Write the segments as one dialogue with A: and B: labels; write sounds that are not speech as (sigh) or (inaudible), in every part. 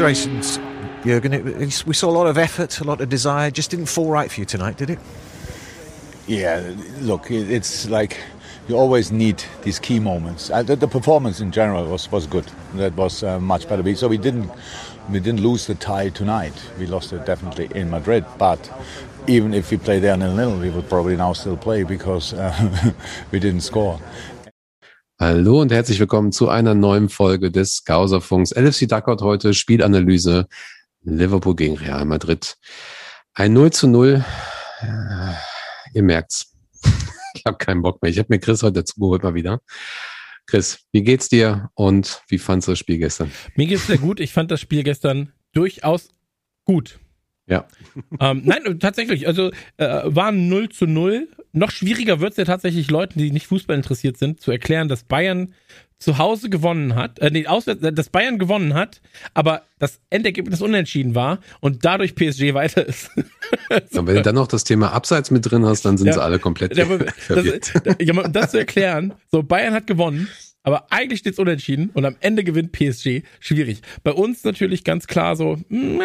A: congratulations, Jurgen. It, it, we saw a lot of effort, a lot of desire. Just didn't fall right for you tonight, did it?
B: Yeah, look, it, it's like you always need these key moments. Uh, the, the, performance in general was, was good. That was uh, much better. So we didn't we didn't lose the tie tonight. We lost it definitely in Madrid. But even if we play there in nil nil, we would probably now still play because uh, (laughs) we didn't score.
C: Hallo und herzlich willkommen zu einer neuen Folge des Gauserfunks. LFC Duckout heute Spielanalyse Liverpool gegen Real Madrid. Ein 0 zu 0. Ihr merkt's. (laughs) Ich habe keinen Bock mehr. Ich habe mir Chris heute dazu geholt mal wieder. Chris, wie geht's dir und wie fandst du das Spiel gestern?
D: Mir geht's sehr gut. Ich fand das Spiel gestern durchaus gut.
C: Ja.
D: Ähm, nein, tatsächlich. Also äh, waren 0 zu 0. Noch schwieriger wird es ja tatsächlich Leuten, die nicht Fußball interessiert sind, zu erklären, dass Bayern zu Hause gewonnen hat, äh, nee, auswärts, dass Bayern gewonnen hat, aber das Endergebnis unentschieden war und dadurch PSG weiter ist.
C: und wenn du dann noch das Thema Abseits mit drin hast, dann sind ja, sie alle komplett ja, (laughs)
D: das, ja, um das zu erklären, so Bayern hat gewonnen, aber eigentlich steht es unentschieden und am Ende gewinnt PSG. Schwierig. Bei uns natürlich ganz klar so, na,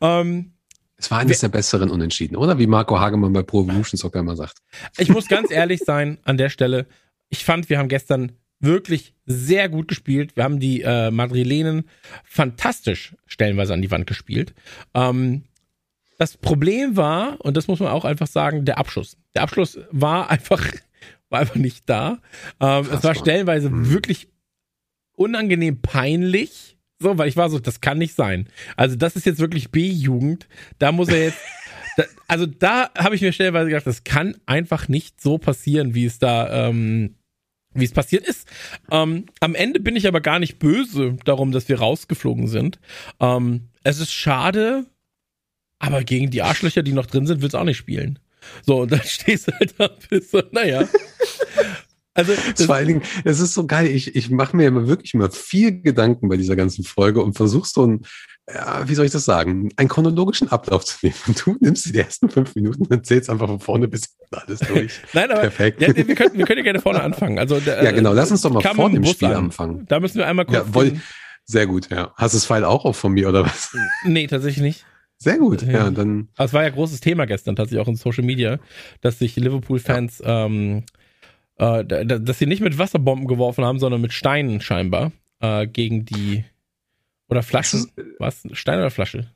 D: ähm,
C: es war eines der besseren Unentschieden, oder? Wie Marco Hagemann bei Pro Evolution Soccer immer sagt.
D: Ich muss ganz ehrlich sein an der Stelle. Ich fand, wir haben gestern wirklich sehr gut gespielt. Wir haben die äh, Madrilenen fantastisch stellenweise an die Wand gespielt. Ähm, das Problem war, und das muss man auch einfach sagen, der Abschluss. Der Abschluss war einfach, (laughs) war einfach nicht da. Ähm, es war stellenweise mhm. wirklich unangenehm peinlich. So, weil ich war so, das kann nicht sein. Also, das ist jetzt wirklich B-Jugend. Da muss er jetzt. (laughs) da, also, da habe ich mir stellenweise gedacht, das kann einfach nicht so passieren, wie es da ähm, wie es passiert ist. Ähm, am Ende bin ich aber gar nicht böse darum, dass wir rausgeflogen sind. Ähm, es ist schade, aber gegen die Arschlöcher, die noch drin sind, willst du auch nicht spielen. So, und dann (laughs) stehst du halt da und bist so, naja. (laughs)
C: Also, Vor allen Dingen, es ist so geil. Ich, ich mache mir immer wirklich immer viel Gedanken bei dieser ganzen Folge und versuche so ein, ja, wie soll ich das sagen, einen chronologischen Ablauf zu nehmen. Und (laughs) du nimmst die ersten fünf Minuten und zählst einfach von vorne bis alles durch. (laughs)
D: Nein, aber Perfekt. Ja, wir, können, wir können ja gerne vorne anfangen. Also, (laughs)
C: ja, genau. Lass uns doch mal vor dem Spiel an. anfangen.
D: Da müssen wir einmal kurz.
C: Ja, woll, sehr gut, ja. Hast du das Pfeil auch auf von mir oder was?
D: Nee, tatsächlich nicht.
C: Sehr gut, ja, ja dann.
D: Aber es war ja großes Thema gestern, tatsächlich auch in Social Media, dass sich Liverpool-Fans, ja. ähm, äh, dass sie nicht mit Wasserbomben geworfen haben, sondern mit Steinen scheinbar äh, gegen die oder Flaschen? Was? Stein oder Flasche?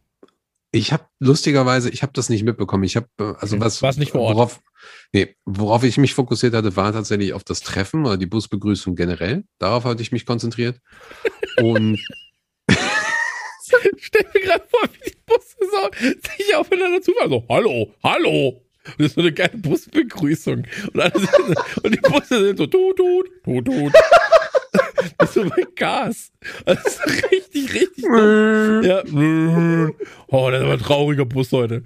C: Ich habe lustigerweise, ich habe das nicht mitbekommen. Ich habe äh, also okay. was
D: War's nicht vor Ort?
C: Worauf, nee, worauf ich mich fokussiert hatte, war tatsächlich auf das Treffen oder die Busbegrüßung generell. Darauf hatte ich mich konzentriert. Und (laughs) (laughs)
D: stell mir gerade vor, wie die Busse so sich aufeinander zufahren. So, hallo, hallo. Und das ist so eine geile Busbegrüßung. Und, alles, und die Busse sind so tut, tut, tut, tut. (laughs) Das ist so mein Gas. Das ist richtig, richtig. Ja. Oh, das ist aber ein trauriger Bus heute.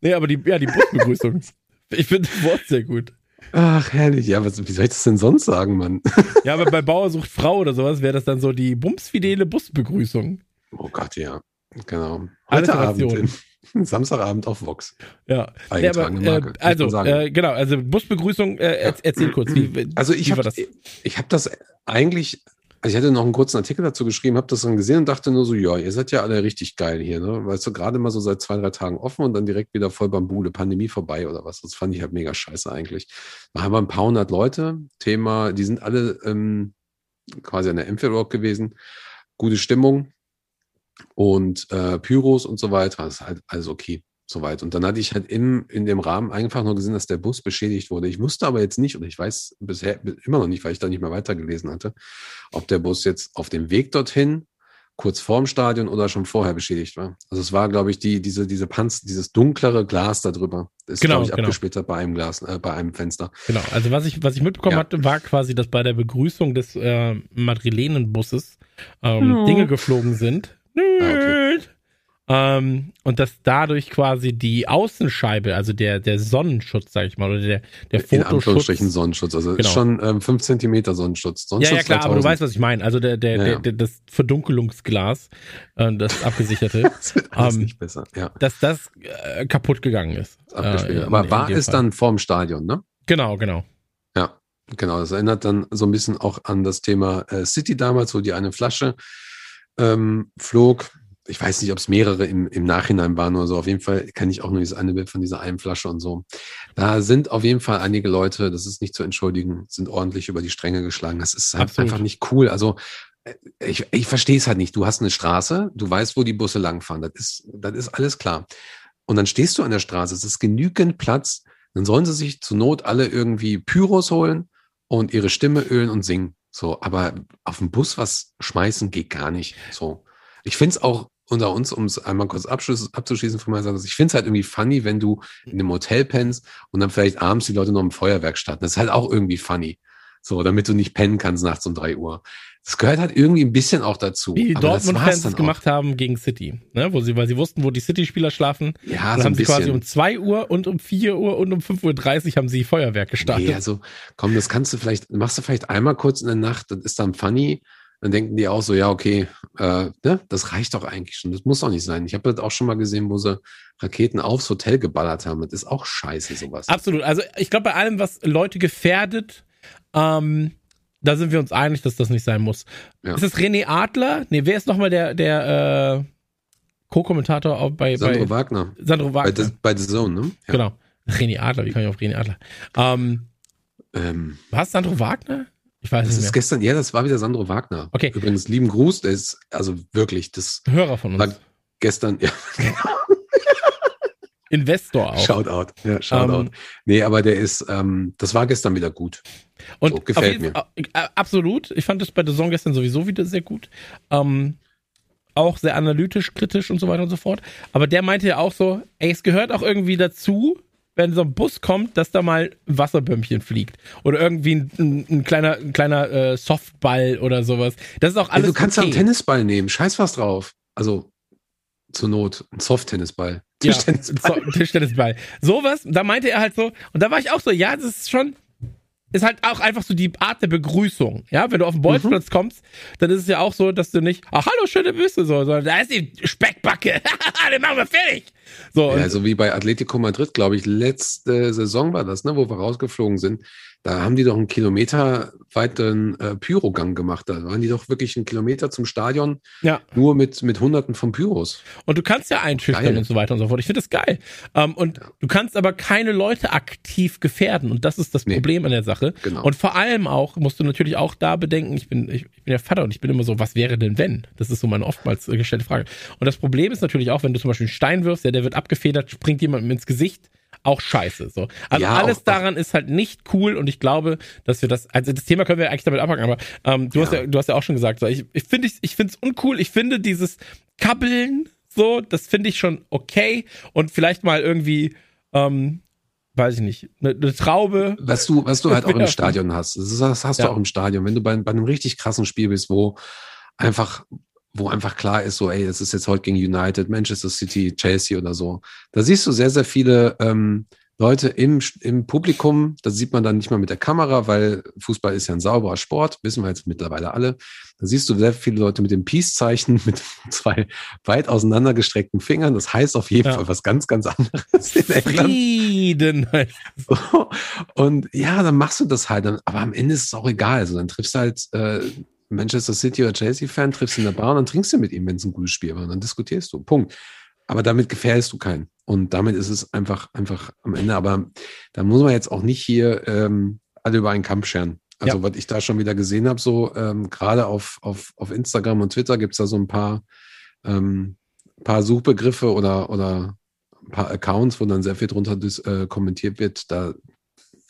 D: Nee, aber die, ja, die Busbegrüßung. Ich finde das Wort sehr gut.
C: Ach, herrlich. Ja, was, wie soll ich das denn sonst sagen, Mann? (laughs)
D: Ja, aber bei Bauer sucht Frau oder sowas wäre das dann so die bumsfidele Busbegrüßung.
C: Oh Gott, ja. Genau. Heute Abend. (laughs) Samstagabend auf Vox.
D: Ja, ja aber, äh, also äh, genau, also Busbegrüßung. Äh, ja. Erzähl kurz, wie,
C: also ich habe das? Ich habe das eigentlich. Also ich hatte noch einen kurzen Artikel dazu geschrieben, habe das dann gesehen und dachte nur so, ja, ihr seid ja alle richtig geil hier, ne? Weißt du, gerade mal so seit zwei, drei Tagen offen und dann direkt wieder voll Bambule, Pandemie vorbei oder was. Das fand ich halt mega scheiße eigentlich. Da haben wir ein paar hundert Leute, Thema, die sind alle ähm, quasi an der Amphirock gewesen. Gute Stimmung, und äh, Pyros und so weiter. Das ist halt alles okay. Soweit. Und dann hatte ich halt im, in dem Rahmen einfach nur gesehen, dass der Bus beschädigt wurde. Ich wusste aber jetzt nicht, und ich weiß bisher immer noch nicht, weil ich da nicht mehr weitergelesen hatte, ob der Bus jetzt auf dem Weg dorthin, kurz vorm Stadion oder schon vorher beschädigt war. Also es war, glaube ich, die, diese, diese Panz, dieses dunklere Glas da drüber. Ist, genau, glaube ich, genau. abgesplittert bei einem Glas, äh, bei einem Fenster.
D: Genau, also was ich, was ich mitbekommen ja. hatte, war quasi, dass bei der Begrüßung des äh, Madrilenenbusses ähm, oh. Dinge geflogen sind Ah, okay. Ähm, und dass dadurch quasi die Außenscheibe, also der, der Sonnenschutz, sag ich mal, oder der, der Fotoschutz. In
C: Anführungsstrichen Sonnenschutz, also genau. schon ähm, 5 Zentimeter Sonnenschutz.
D: Sonnenschutz. Ja, ja, klar, 2000. aber du weißt, was ich meine. Also der, der, ja, ja. der, das Verdunkelungsglas, äh, das abgesicherte. (laughs)
C: das wird alles ähm, nicht besser, ja.
D: Dass das äh, kaputt gegangen ist.
C: Äh, aber war es dann vorm Stadion, ne?
D: Genau, genau.
C: Ja, genau. Das erinnert dann so ein bisschen auch an das Thema äh, City damals, wo die eine Flasche ähm, flog. ich weiß nicht, ob es mehrere im, im Nachhinein waren oder so. Auf jeden Fall kenne ich auch nur dieses eine Bild von dieser einen Flasche und so. Da sind auf jeden Fall einige Leute, das ist nicht zu entschuldigen, sind ordentlich über die Stränge geschlagen. Das ist halt
D: Absolut.
C: einfach nicht cool. Also äh, ich, ich verstehe es halt nicht. Du hast eine Straße, du weißt, wo die Busse langfahren. Das ist, das ist alles klar. Und dann stehst du an der Straße, es ist genügend Platz. Dann sollen sie sich zur Not alle irgendwie Pyros holen und ihre Stimme ölen und singen. So, aber auf dem Bus was schmeißen geht gar nicht. So. Ich finde es auch unter uns, um es einmal kurz abzuschließen von meiner Seite, ich finde es halt irgendwie funny, wenn du in einem Hotel pennst und dann vielleicht abends die Leute noch im Feuerwerk starten. Das ist halt auch irgendwie funny. So, damit du nicht pennen kannst nachts um drei Uhr. Das gehört halt irgendwie ein bisschen auch dazu.
D: Wie Dortmund-Fans es gemacht haben gegen City, ne? wo sie, weil sie wussten, wo die City-Spieler schlafen.
C: auch. Ja,
D: dann
C: so
D: haben sie quasi
C: bisschen.
D: um 2 Uhr und um 4 Uhr und um 5.30 Uhr haben sie Feuerwerk gestartet.
C: Nee, also komm, das kannst du vielleicht, machst du vielleicht einmal kurz in der Nacht, das ist dann funny. Dann denken die auch so, ja, okay, äh, ne, das reicht doch eigentlich schon. Das muss doch nicht sein. Ich habe das auch schon mal gesehen, wo sie Raketen aufs Hotel geballert haben. Das ist auch scheiße, sowas.
D: Absolut. Also ich glaube, bei allem, was Leute gefährdet, ähm, da sind wir uns einig, dass das nicht sein muss.
C: Ja.
D: Ist es René Adler? Nee, wer ist nochmal der, der äh, Co-Kommentator bei,
C: Sandro
D: bei
C: Wagner.
D: Sandro
C: Bei,
D: Wagner?
C: Bei The Zone, ne? Ja.
D: Genau. René Adler, wie komme ich auf René Adler? Ähm,
C: Ähm,
D: war es Sandro Wagner? Ich weiß
C: das
D: nicht
C: ist
D: mehr.
C: gestern, ja, das war wieder Sandro Wagner.
D: Okay.
C: Übrigens, lieben Gruß, der ist, also wirklich, das
D: Hörer von uns.
C: war gestern, (laughs) ja,
D: Investor auch.
C: Shoutout. Ja, Shoutout.
D: Ähm,
C: nee, aber der ist, ähm, das war gestern wieder gut.
D: Und
C: So, gefällt
D: jeden Fall- äh, absolut. Ich fand das bei The Song gestern sowieso wieder sehr gut. Ähm, auch sehr analytisch, kritisch und so weiter und so fort. Aber der meinte ja auch so, ey, es gehört auch irgendwie dazu, wenn so ein Bus kommt, dass da mal ein Wasserbömmchen fliegt. Oder irgendwie ein, ein, ein kleiner, ein kleiner äh, Softball oder sowas. Das ist auch
C: Ja,
D: alles
C: du kannst ja
D: okay.
C: einen Tennisball nehmen, scheiß was drauf. Also zur Not, ein Soft-Tennisball.
D: Ja,
C: Tischtennisball.
D: so, Tischtennisball. Sowas, da meinte er halt so, und da war ich auch so, ja, das ist schon, ist halt auch einfach so die Art der Begrüßung. Ja, wenn du auf den Bolzplatz
C: Mhm.
D: kommst, dann ist es ja auch so, dass du nicht, ach, hallo, schöne Büste, so, sondern da ist die Speckbacke, (laughs) den machen wir fertig. So,
C: Ja, so wie bei Atletico Madrid, glaube ich, letzte Saison war das, ne, wo wir rausgeflogen sind. Da haben die doch einen Kilometer weiten äh, Pyrogang gemacht. Da waren die doch wirklich einen Kilometer zum Stadion,
D: ja.
C: nur mit, mit Hunderten von Pyros.
D: Und du kannst ja einschüchtern
C: Geil.
D: und so weiter und so fort. Ich finde das geil. Ähm, und du kannst aber keine Leute aktiv gefährden. Und das ist das
C: Nee.
D: Problem an der Sache.
C: Genau.
D: Und vor allem auch, musst du natürlich auch da bedenken, ich bin, ich, ich bin ja Vater und ich bin immer so, was wäre denn wenn? Das ist so meine oftmals äh, gestellte Frage. Und das Problem ist natürlich auch, wenn du zum Beispiel einen Stein wirfst, ja, der wird abgefedert, springt jemandem ins Gesicht. Auch scheiße. So. Also
C: Ja,
D: alles
C: auch-
D: daran ist halt nicht cool und ich glaube, dass wir das, also das Thema können wir eigentlich damit abhaken, aber ähm, du, hast
C: Ja.
D: ja, du hast ja auch schon gesagt, so, ich, ich finde ich, ich finde es uncool, ich finde dieses Kabbeln, so, das finde ich schon okay und vielleicht mal irgendwie, ähm, weiß ich nicht, eine, eine Traube.
C: Was du, was du halt auch im (laughs)
D: Ja.
C: Stadion hast. Das, ist, das hast
D: Ja.
C: du auch im Stadion. Wenn du bei, bei einem richtig krassen Spiel bist, wo einfach, wo einfach klar ist, so, ey, es ist jetzt heute gegen United, Manchester City, Chelsea oder so. Da siehst du sehr, sehr viele ähm, Leute im, im Publikum. Das sieht man dann nicht mal mit der Kamera, weil Fußball ist ja ein sauberer Sport, wissen wir jetzt mittlerweile alle. Da siehst du sehr viele Leute mit dem Peace-Zeichen, (laughs) mit zwei weit auseinandergestreckten Fingern. Das heißt auf jeden
D: Ja.
C: Fall was ganz, ganz anderes in England.
D: Frieden.
C: So. Und ja, dann machst du das halt. Dann, aber am Ende ist es auch egal. Also dann triffst du halt äh, Manchester City oder Chelsea-Fan, triffst in der Bar und dann trinkst du mit ihm, wenn es ein gutes Spiel war. Und dann diskutierst du. Punkt. Aber damit gefährdest du keinen. Und damit ist es einfach, einfach am Ende. Aber da muss man jetzt auch nicht hier ähm, alle über einen Kampf scheren. Also,
D: Ja.
C: was ich da schon wieder gesehen habe, so ähm, gerade auf, auf, auf Instagram und Twitter gibt es da so ein paar, ähm, paar Suchbegriffe oder, oder ein paar Accounts, wo dann sehr viel drunter äh, kommentiert wird. Da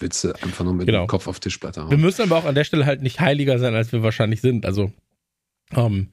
C: willst du einfach nur mit
D: Genau.
C: dem Kopf auf Tischplatte
D: Wir
C: hauen.
D: müssen aber auch an der Stelle halt nicht heiliger sein, als wir wahrscheinlich sind. Also, ähm,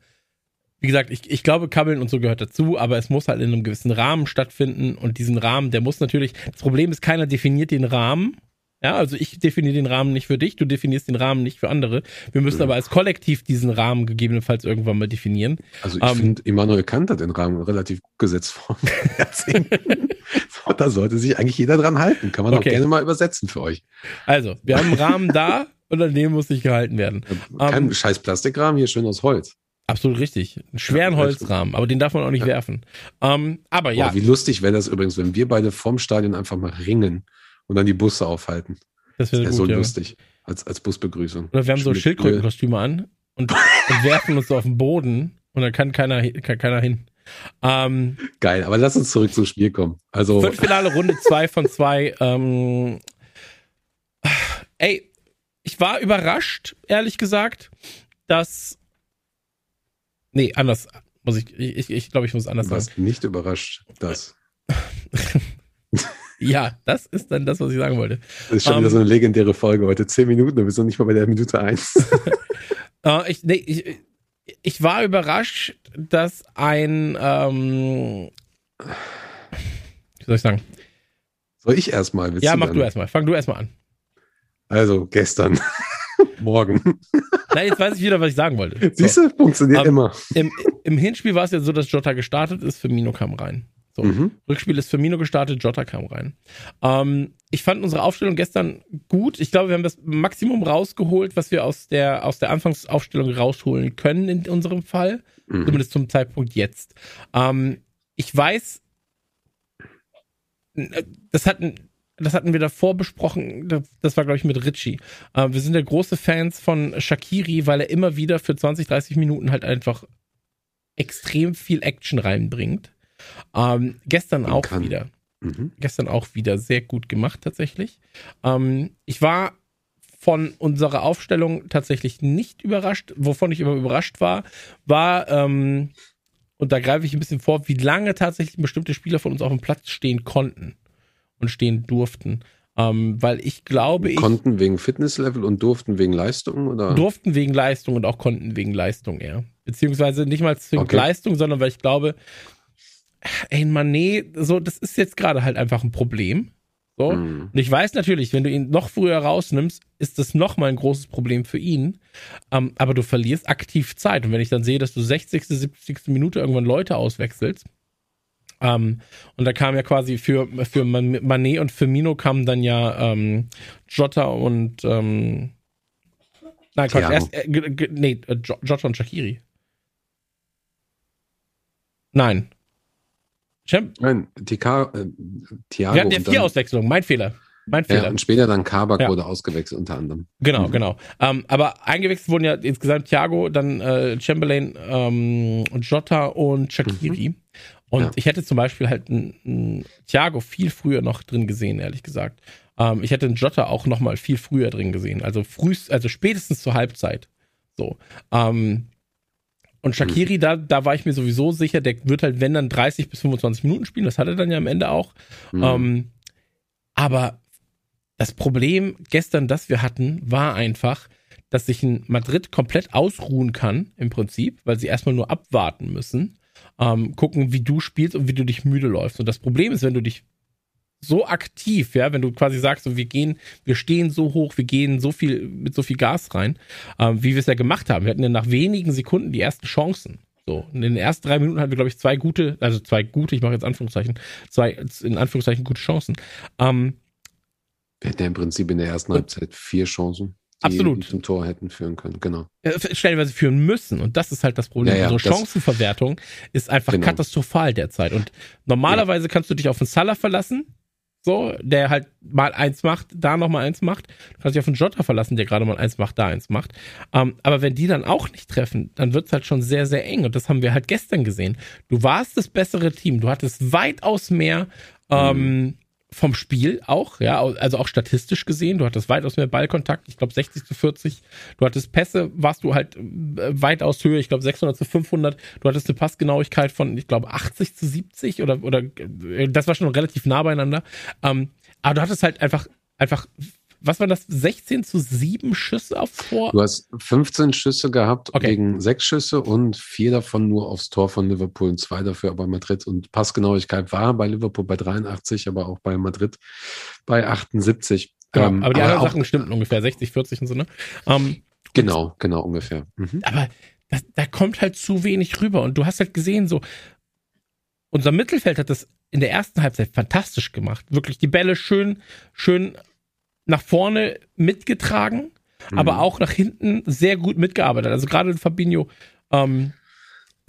D: wie gesagt, ich, ich glaube, Kabbeln und so gehört dazu, aber es muss halt in einem gewissen Rahmen stattfinden und diesen Rahmen, der muss natürlich, das Problem ist, keiner definiert den Rahmen. Ja, also ich definiere den Rahmen nicht für dich, du definierst den Rahmen nicht für andere. Wir müssen
C: Mhm.
D: aber als Kollektiv diesen Rahmen gegebenenfalls irgendwann mal definieren.
C: Also ich
D: ähm,
C: finde, Immanuel Kant hat den Rahmen relativ gut gesetzt vor (laughs) Jahrzehnten. so, (laughs) da sollte sich eigentlich jeder dran halten. Kann man
D: Okay.
C: auch gerne mal übersetzen für euch.
D: Also, wir haben einen Rahmen da (laughs) und an dem muss sich gehalten werden.
C: Kein
D: Ähm,
C: scheiß Plastikrahmen, hier schön aus Holz.
D: Absolut richtig. Einen schweren
C: Ja.
D: Holzrahmen, aber den darf man auch nicht werfen. Ähm, aber ja,
C: Boah, wie lustig wäre das übrigens, wenn wir beide vorm Stadion einfach mal ringen und dann die Busse aufhalten.
D: das wäre gut.
C: so
D: ja.
C: lustig. Als, als Busbegrüßung.
D: Oder wir haben so
C: Schön mit
D: Schildkrötenkostüme an und, und werfen uns so auf den Boden und dann kann keiner, kann keiner hin. Ähm,
C: Geil, aber lass uns zurück zum Spiel kommen. Also,
D: Viertelfinale Runde (laughs) 2 von 2. Ähm, ey, ich war überrascht, ehrlich gesagt, dass. Nee, anders. Muss ich, ich, ich, glaube, ich muss anders
C: was
D: sagen.
C: nicht überrascht, das (laughs)
D: Ja, das ist dann das, was ich sagen wollte.
C: ist schon
D: Ähm,
C: wieder so eine legendäre Folge heute. Zehn Minuten, und wir sind noch nicht mal bei der Minute eins. (laughs)
D: Äh, ich, nee, ich, ich war überrascht, dass ein. Ähm, wie soll ich sagen?
C: Soll ich erstmal?
D: Ja, mach
C: dann?
D: du erstmal. Fang du erstmal an.
C: Also, gestern. (laughs) Morgen.
D: Nein, jetzt weiß ich wieder, was ich sagen wollte. So.
C: Siehst du, funktioniert
D: Ähm,
C: immer.
D: Im, Im Hinspiel war es ja so, dass Jota gestartet ist, Firmino kam rein. So.
C: Mhm.
D: Rückspiel ist Firmino gestartet, Jota kam rein. Ähm, ich fand unsere Aufstellung gestern gut. Ich glaube, wir haben das Maximum rausgeholt, was wir aus der, aus der Anfangsaufstellung rausholen können in unserem Fall.
C: Mhm.
D: Zumindest zum Zeitpunkt jetzt. Ähm, ich weiß, das hatten, das hatten wir davor besprochen, das, das war, glaube ich, mit Richie. Äh, wir sind ja große Fans von Shakiri, weil er immer wieder für 20, 30 Minuten halt einfach extrem viel Action reinbringt. Ähm, gestern
C: Und
D: auch
C: kann.
D: wieder.
C: Mhm.
D: Gestern auch wieder sehr gut gemacht, tatsächlich. Ähm, ich war von unserer Aufstellung tatsächlich nicht überrascht. Wovon ich immer überrascht war, war, ähm, und da greife ich ein bisschen vor, wie lange tatsächlich bestimmte Spieler von uns auf dem Platz stehen konnten und stehen durften. Ähm, weil ich glaube, ich
C: Konnten wegen Fitnesslevel und durften wegen Leistung oder?
D: durften wegen Leistung und auch konnten wegen Leistung eher. Beziehungsweise nicht mal wegen
C: Okay.
D: Leistung, sondern weil ich glaube, ey, Mané, so, das ist jetzt gerade halt einfach ein Problem. So.
C: Mhm.
D: Und ich weiß natürlich, wenn du ihn noch früher rausnimmst, ist das nochmal ein großes Problem für ihn. Ähm, aber du verlierst aktiv Zeit. Und wenn ich dann sehe, dass du 60., 70. Minute irgendwann Leute auswechselst, ähm, und da kam ja quasi für, für Man- Mané und Firmino kamen dann ja ähm, Jota und ähm, Nein, Quatsch, erst, äh, nee, äh, Jo- Jota und Shakiri. Nein. Champ
C: Nein, Tika, äh, Thiago.
D: wir hatten ja vier
C: dann-
D: Auswechslungen, mein Fehler. Mein Fehler.
C: Ja, und später dann Kabak
D: Ja.
C: wurde ausgewechselt unter anderem.
D: Genau,
C: Mhm.
D: genau. Ähm, aber eingewechselt wurden ja insgesamt Thiago, dann äh, Chamberlain, ähm, Jota und Shakiri. Und
C: Ja.
D: ich hätte zum Beispiel halt einen Thiago viel früher noch drin gesehen, ehrlich gesagt. Ähm, ich hätte einen Jota auch noch mal viel früher drin gesehen. Also frühst, also spätestens zur Halbzeit. So. Ähm, und Shakiri, da, da war ich mir sowieso sicher, der wird halt, wenn dann 30 bis 25 Minuten spielen. Das hat er dann ja am Ende auch.
C: Mhm.
D: Ähm, aber das Problem gestern, das wir hatten, war einfach, dass sich ein Madrid komplett ausruhen kann, im Prinzip, weil sie erstmal nur abwarten müssen, ähm, gucken, wie du spielst und wie du dich müde läufst. Und das Problem ist, wenn du dich so aktiv, ja, wenn du quasi sagst, so, wir gehen, wir stehen so hoch, wir gehen so viel, mit so viel Gas rein, ähm, wie wir es ja gemacht haben. Wir hatten ja nach wenigen Sekunden die ersten Chancen. So, in den ersten drei Minuten hatten wir, glaube ich, zwei gute, also zwei gute, ich mache jetzt Anführungszeichen, zwei, in Anführungszeichen gute Chancen. Ähm,
C: Wir hatten ja im Prinzip in der ersten Halbzeit vier Chancen, die
D: Absolut.
C: zum Tor hätten führen können. Genau.
D: stellenweise führen müssen. Und das ist halt das Problem.
C: Ja, ja,
D: Unsere Chancenverwertung ist einfach
C: Genau.
D: katastrophal derzeit. Und normalerweise kannst du dich auf den Salah verlassen, so, der halt mal eins macht, da noch mal eins macht. Du kannst dich auf den Jota verlassen, der gerade mal eins macht, da eins macht. Ähm, aber wenn die dann auch nicht treffen, dann wird's halt schon sehr, sehr eng. Und das haben wir halt gestern gesehen. Du warst das bessere Team. Du hattest weitaus mehr ähm, vom Spiel auch, ja, also auch statistisch gesehen. Du hattest weitaus mehr Ballkontakt, ich glaube 60 zu 40. Du hattest Pässe, warst du halt äh, weitaus höher, ich glaube 600 zu 500. Du hattest eine Passgenauigkeit von, ich glaube 80 zu 70 oder, oder äh, das war schon relativ nah beieinander. Ähm, aber du hattest halt einfach, einfach, was war das, 16 zu 7 Schüsse aufs Tor?
C: Du hast 15 Schüsse gehabt
D: Okay.
C: gegen sechs Schüsse und vier davon nur aufs Tor von Liverpool und zwei dafür bei Madrid. Und Passgenauigkeit war bei Liverpool bei 83, aber auch bei Madrid bei 78.
D: Genau,
C: Ähm,
D: aber die anderen
C: auch-
D: Sachen stimmten ungefähr 60, 40 und so, ne? Ähm,
C: Genau, genau ungefähr. Mhm.
D: aber das, da kommt halt zu wenig rüber. Und du hast halt gesehen, so, unser Mittelfeld hat das in der ersten Halbzeit fantastisch gemacht. Wirklich die Bälle schön, schön nach vorne mitgetragen, aber
C: Mhm.
D: auch nach hinten sehr gut mitgearbeitet. Also gerade Fabinho, ähm,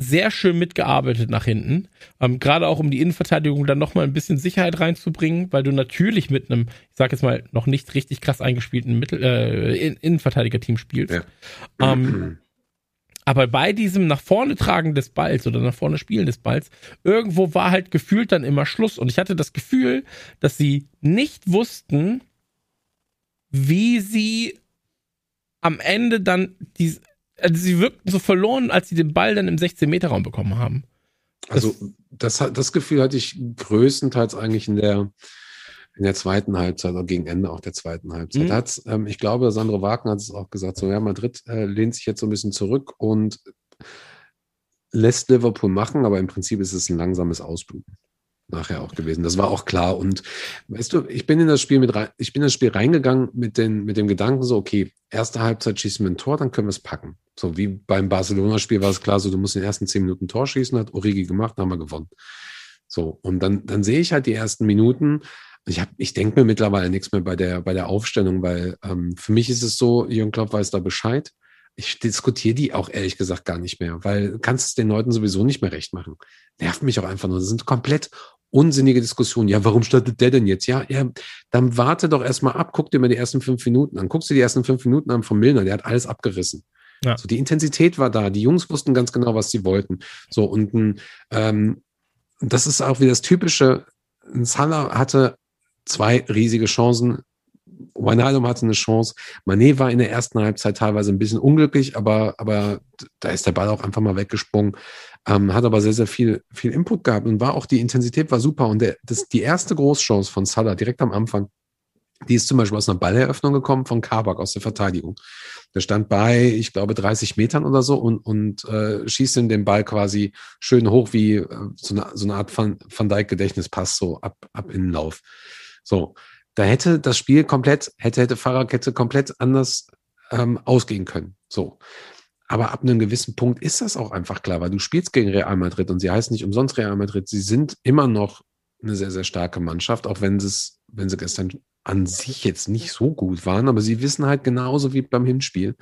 D: sehr schön mitgearbeitet nach hinten. Ähm, gerade auch um die Innenverteidigung dann nochmal ein bisschen Sicherheit reinzubringen, weil du natürlich mit einem, ich sag jetzt mal, noch nicht richtig krass eingespielten Mittel, äh, In- Innenverteidiger-Team spielst.
C: Ja.
D: Ähm, (clears throat) Aber bei diesem nach vorne tragen des Balls oder nach vorne spielen des Balls, irgendwo war halt gefühlt dann immer Schluss. Und ich hatte das Gefühl, dass sie nicht wussten, wie sie am Ende dann die, also sie wirkten so verloren, als sie den Ball dann im 16-Meter-Raum bekommen haben.
C: Also das, das Gefühl hatte ich größtenteils eigentlich in der, in der zweiten Halbzeit oder gegen Ende auch der zweiten Halbzeit.
D: Mhm.
C: Hat's, ähm, ich glaube, Sandro Wagner hat es auch gesagt, so ja, Madrid äh, lehnt sich jetzt so ein bisschen zurück und lässt Liverpool machen, aber im Prinzip ist es ein langsames Ausbluten nachher auch gewesen. Das war auch klar. Und weißt du, ich bin in das Spiel mit rein, ich bin in das Spiel reingegangen mit, den, mit dem Gedanken so, okay, erste Halbzeit schießen wir ein Tor, dann können wir es packen. So wie beim Barcelona-Spiel war es klar, so du musst in den ersten zehn Minuten ein Tor schießen, hat Origi gemacht, dann haben wir gewonnen. So, und dann, dann sehe ich halt die ersten Minuten. Ich, ich denke mir mittlerweile nichts mehr bei der, bei der Aufstellung, weil ähm, für mich ist es so, Jürgen Klopp weiß da Bescheid. Ich diskutiere die auch ehrlich gesagt gar nicht mehr, weil du kannst es den Leuten sowieso nicht mehr recht machen. Nervt mich auch einfach nur. Das sind komplett unsinnige Diskussionen. Ja, warum startet der denn jetzt? Ja, ja, dann warte doch erstmal ab, guck dir mal die ersten fünf Minuten an. Guckst du die ersten fünf Minuten an von Milner, der hat alles abgerissen.
D: Ja.
C: So, die Intensität war da, die Jungs wussten ganz genau, was sie wollten. So, und ähm, das ist auch wie das typische, ein Salah hatte zwei riesige Chancen. Wijnaldum hatte eine Chance. Mané war in der ersten Halbzeit teilweise ein bisschen unglücklich, aber, aber da ist der Ball auch einfach mal weggesprungen. Ähm, hat aber sehr, sehr viel, viel Input gehabt und war auch die Intensität war super. Und der, das, die erste Großchance von Salah direkt am Anfang, die ist zum Beispiel aus einer Balleröffnung gekommen von Kabak aus der Verteidigung. Der stand bei, ich glaube, 30 Metern oder so und, und äh, schießt ihm den Ball quasi schön hoch wie äh, so, eine, so eine Art Van, Van Dijk-Gedächtnispass, so ab, ab in den Lauf. So, da hätte das Spiel komplett, hätte, hätte Fahrradkette komplett anders ähm, ausgehen können. So. Aber ab einem gewissen Punkt ist das auch einfach klar, weil du spielst gegen Real Madrid und sie heißen nicht umsonst Real Madrid. Sie sind immer noch eine sehr, sehr starke Mannschaft, auch wenn sie es, wenn sie gestern an sich jetzt nicht so gut waren, aber sie wissen halt genauso wie beim Hinspiel,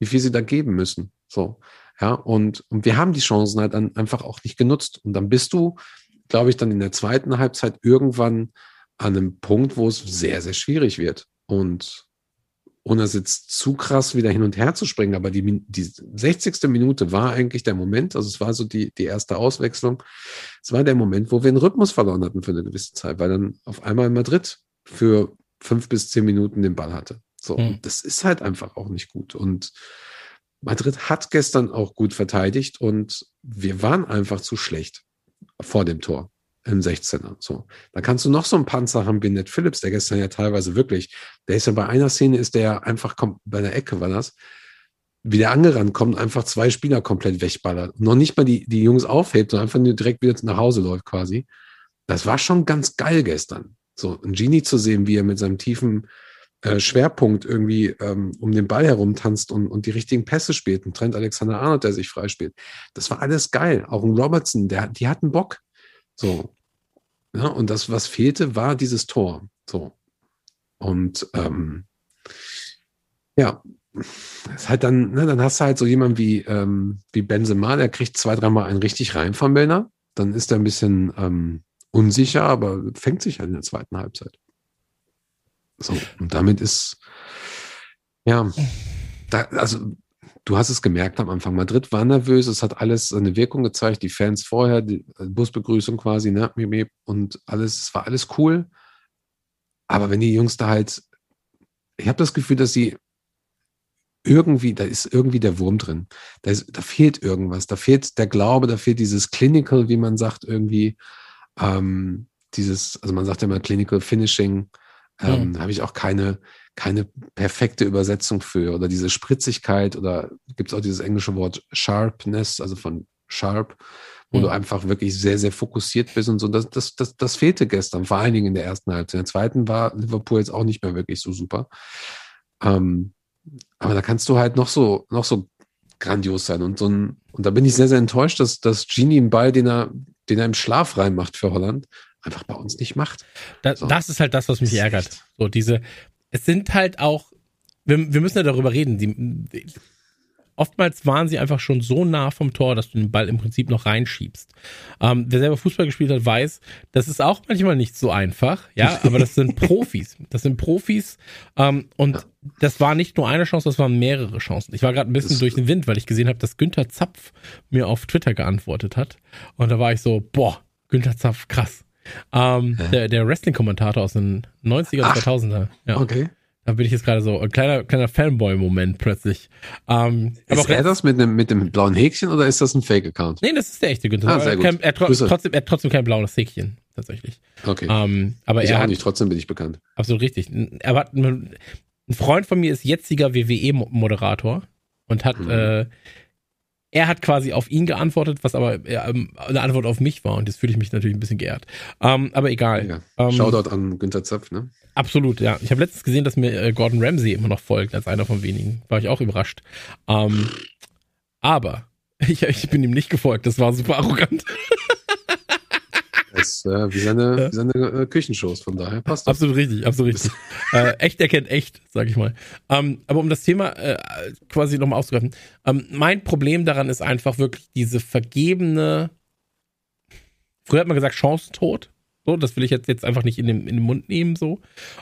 C: wie viel sie da geben müssen. So, ja, und, und wir haben die Chancen halt dann einfach auch nicht genutzt. Und dann bist du, glaube ich, dann in der zweiten Halbzeit irgendwann an einem Punkt, wo es sehr, sehr schwierig wird. Und ohne es jetzt zu krass wieder hin und her zu springen, aber die, die 60. Minute war eigentlich der Moment, also es war so die, die erste Auswechslung, es war der Moment, wo wir den Rhythmus verloren hatten für eine gewisse Zeit, weil dann auf einmal Madrid für fünf bis zehn Minuten den Ball hatte. So,
D: Mhm.
C: das ist halt einfach auch nicht gut. Und Madrid hat gestern auch gut verteidigt und wir waren einfach zu schlecht vor dem Tor im 16er. So, da kannst du noch so einen Panzer haben wie Ned Phillips, der gestern ja teilweise wirklich, der ist ja bei einer Szene ist der einfach kommt bei der Ecke war das, wie der angerannt kommt, einfach zwei Spieler komplett wegballert. Noch nicht mal die, die Jungs aufhebt, sondern einfach nur direkt wieder nach Hause läuft quasi. Das war schon ganz geil gestern. So, ein Genie zu sehen, wie er mit seinem tiefen äh, Schwerpunkt irgendwie ähm, um den Ball herumtanzt und, und die richtigen Pässe spielt. Und Trent Alexander Arnold, der sich freispielt. Das war alles geil. Auch ein Robertson, der, die hatten Bock. So. Ja, und das, was fehlte, war dieses Tor. So. Und ähm, ja, ist halt dann, ne, dann hast du halt so jemanden wie, ähm, wie Benzema, der kriegt zwei, dreimal einen richtig rein von Milner. Dann ist er ein bisschen ähm, unsicher, aber fängt sich halt in der zweiten Halbzeit. So, und damit ist, ja, da, also du hast es gemerkt am Anfang. Madrid war nervös, es hat alles seine Wirkung gezeigt, die Fans vorher, die Busbegrüßung quasi, ne, und alles, es war alles cool. Aber wenn die Jungs da halt, ich habe das Gefühl, dass sie irgendwie, da ist irgendwie der Wurm drin. Da, ist, da fehlt irgendwas, da fehlt der Glaube, da fehlt dieses Clinical, wie man sagt, irgendwie, ähm, dieses, also man sagt ja immer Clinical Finishing, ähm,
D: Mhm.
C: habe ich auch keine, keine perfekte Übersetzung für. Oder diese Spritzigkeit oder gibt es auch dieses englische Wort Sharpness, also von Sharp, wo
D: Mhm.
C: du einfach wirklich sehr, sehr fokussiert bist und so. Das, das, das, das fehlte gestern, vor allen Dingen in der ersten Halbzeit. In der zweiten war Liverpool jetzt auch nicht mehr wirklich so super. Ähm, aber da kannst du halt noch so, noch so grandios sein. Und so ein, und da bin ich sehr, sehr enttäuscht, dass, dass Genie einen Ball, den er, den er im Schlaf reinmacht für Holland, einfach bei uns nicht macht.
D: Da,
C: So.
D: Das ist halt das, was mich
C: Das
D: ärgert.
C: echt-
D: So diese, es sind halt auch, wir, wir müssen ja darüber reden. Die, die, oftmals waren sie einfach schon so nah vom Tor, dass du den Ball im Prinzip noch reinschiebst. Ähm, wer selber Fußball gespielt hat, weiß, das ist auch manchmal nicht so einfach, ja, (laughs) aber das sind Profis. Das sind Profis ähm, und ja. das war nicht nur eine Chance, das waren mehrere Chancen. Ich war gerade ein bisschen das durch den Wind, weil ich gesehen habe, dass Günther Zapf mir auf Twitter geantwortet hat und da war ich so, boah, Günther Zapf, krass. Ähm, der der Wrestling-Kommentator aus den 90er, Ach, 2000er. Ja.
C: Okay.
D: Da bin ich jetzt gerade so ein kleiner, kleiner Fanboy-Moment plötzlich. Ähm,
C: ist aber er das mit dem, mit dem blauen Häkchen oder ist das ein Fake-Account?
D: Nee, das ist der echte Günther.
C: Ah, sehr gut.
D: Er, er, trotzdem, er hat trotzdem kein blaues Häkchen, tatsächlich.
C: Okay.
D: Ähm, aber
C: ich
D: er
C: auch
D: hat,
C: nicht, trotzdem bin ich bekannt.
D: Absolut richtig. Er hat, ein Freund von mir ist jetziger WWE-Moderator und hat, mhm. äh, er hat quasi auf ihn geantwortet, was aber ähm, eine Antwort auf mich war. Und jetzt fühle ich mich natürlich ein bisschen geehrt. Ähm, aber egal. Ja.
C: Ähm, Shoutout an Günther Zöpf, ne?
D: Absolut, ja. Ich habe letztens gesehen, dass mir äh, Gordon Ramsay immer noch folgt, als einer von wenigen. War ich auch überrascht. Ähm, aber (laughs) ich, ich bin ihm nicht gefolgt. Das war super arrogant. (laughs)
C: Das ist äh, wie seine, wie seine äh, Küchenshows, von daher passt
D: das. Absolut richtig, absolut richtig. (laughs) äh, echt erkennt echt, sag ich mal. Ähm, aber um das Thema äh, quasi nochmal aufzugreifen, ähm, mein Problem daran ist einfach wirklich diese vergebene, früher hat man gesagt, Chancentod. So, das will ich jetzt, jetzt einfach nicht in den, in den Mund nehmen, so.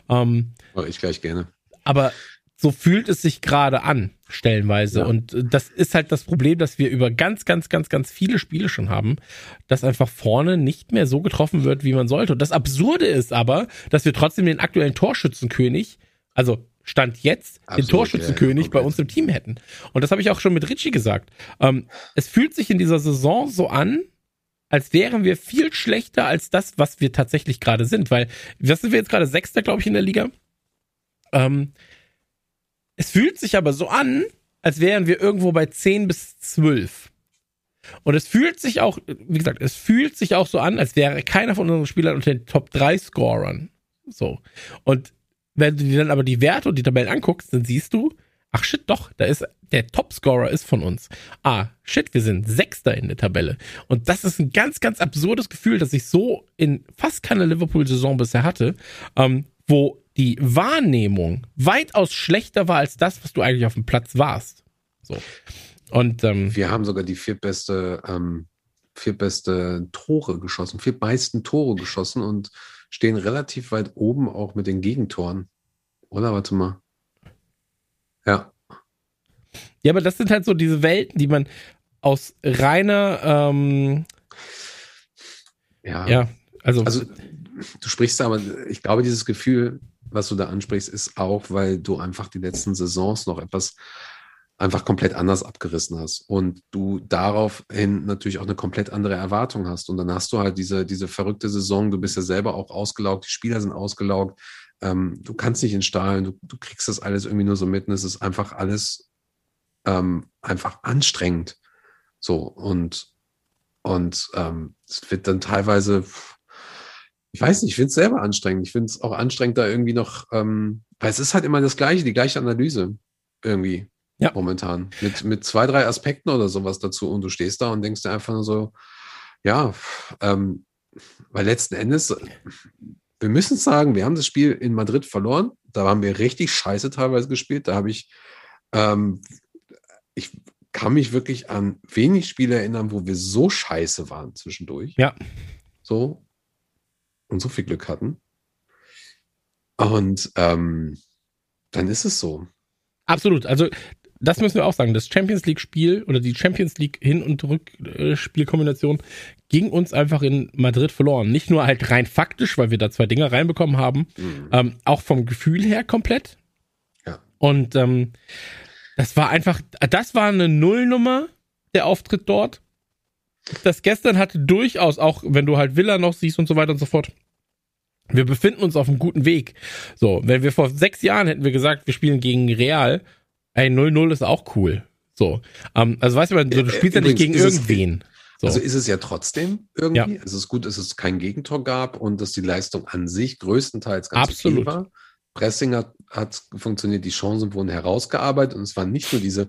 D: Ähm,
C: oh, ich gleich gerne.
D: Aber so fühlt es sich gerade an, stellenweise. Ja. Und äh, das ist halt das Problem, dass wir über ganz, ganz, ganz, ganz viele Spiele schon haben, dass einfach vorne nicht mehr so getroffen wird, wie man sollte. Und das Absurde ist aber, dass wir trotzdem den aktuellen Torschützenkönig, also Stand jetzt, Absolut, den Torschützenkönig ja, bei uns im Team hätten. Und das habe ich auch schon mit Richie gesagt. Ähm, es fühlt sich in dieser Saison so an, als wären wir viel schlechter als das, was wir tatsächlich gerade sind. Weil, was sind wir jetzt gerade? Sechster, glaube ich, in der Liga. Ähm, es fühlt sich aber so an, als wären wir irgendwo bei 10 bis 12. Und es fühlt sich auch, wie gesagt, es fühlt sich auch so an, als wäre keiner von unseren Spielern unter den Top 3 Scorern. So. Und wenn du dir dann aber die Werte und die Tabellen anguckst, dann siehst du, ach shit, doch, da ist, der Topscorer ist von uns. Ah, shit, wir sind Sechster in der Tabelle. Und das ist ein ganz, ganz absurdes Gefühl, das ich so in fast keiner Liverpool-Saison bisher hatte, ähm, wo die Wahrnehmung weitaus schlechter war als das, was du eigentlich auf dem Platz warst. So. Und ähm,
C: wir haben sogar die viertbeste, ähm, viertbeste Tore geschossen, vier meisten Tore geschossen und stehen relativ weit oben auch mit den Gegentoren. Oder warte mal. Ja.
D: Ja, aber das sind halt so diese Welten, die man aus reiner ähm,
C: ja.
D: ja, also,
C: also du sprichst aber, ich glaube, dieses Gefühl, was du da ansprichst, ist auch, weil du einfach die letzten Saisons noch etwas einfach komplett anders abgerissen hast und du daraufhin natürlich auch eine komplett andere Erwartung hast. Und dann hast du halt diese, diese verrückte Saison, du bist ja selber auch ausgelaugt, die Spieler sind ausgelaugt, ähm, du kannst nicht in Stahlen, du, du kriegst das alles irgendwie nur so mit und es ist einfach alles ähm, einfach anstrengend. So und und ähm, es wird dann teilweise ich weiß nicht, ich finde es selber anstrengend. Ich finde es auch anstrengend, da irgendwie noch, ähm, weil es ist halt immer das Gleiche, die gleiche Analyse irgendwie ja. momentan. Mit, mit zwei, drei Aspekten oder sowas dazu und du stehst da und denkst dir einfach nur so, ja, ähm, weil letzten Endes, wir müssen sagen, wir haben das Spiel in Madrid verloren. Da haben wir richtig scheiße teilweise gespielt. Da habe ich, ähm, ich kann mich wirklich an wenig Spiele erinnern, wo wir so scheiße waren zwischendurch.
D: Ja.
C: So, und so viel Glück hatten. Und ähm, dann ist es so.
D: Absolut. Also das müssen wir auch sagen. Das Champions League Spiel oder die Champions League Hin- und Rückspielkombination ging uns einfach in Madrid verloren. Nicht nur halt rein faktisch, weil wir da zwei Dinge reinbekommen haben, mhm. ähm, auch vom Gefühl her komplett.
C: Ja.
D: Und ähm, das war einfach, das war eine Nullnummer, der Auftritt dort das gestern hatte durchaus, auch wenn du halt Villa noch siehst und so weiter und so fort, wir befinden uns auf einem guten Weg. So, wenn wir vor sechs Jahren hätten wir gesagt, wir spielen gegen Real, ey, 0-0 ist auch cool. So, ähm, also weißt du, du, du spielst ja nicht gegen irgendwen.
C: So. Also ist es ja trotzdem irgendwie. Ja. Es ist gut, dass es kein Gegentor gab und dass die Leistung an sich größtenteils ganz
D: Absolut.
C: okay war. Pressing hat, hat funktioniert, die Chancen wurden herausgearbeitet und es waren nicht nur diese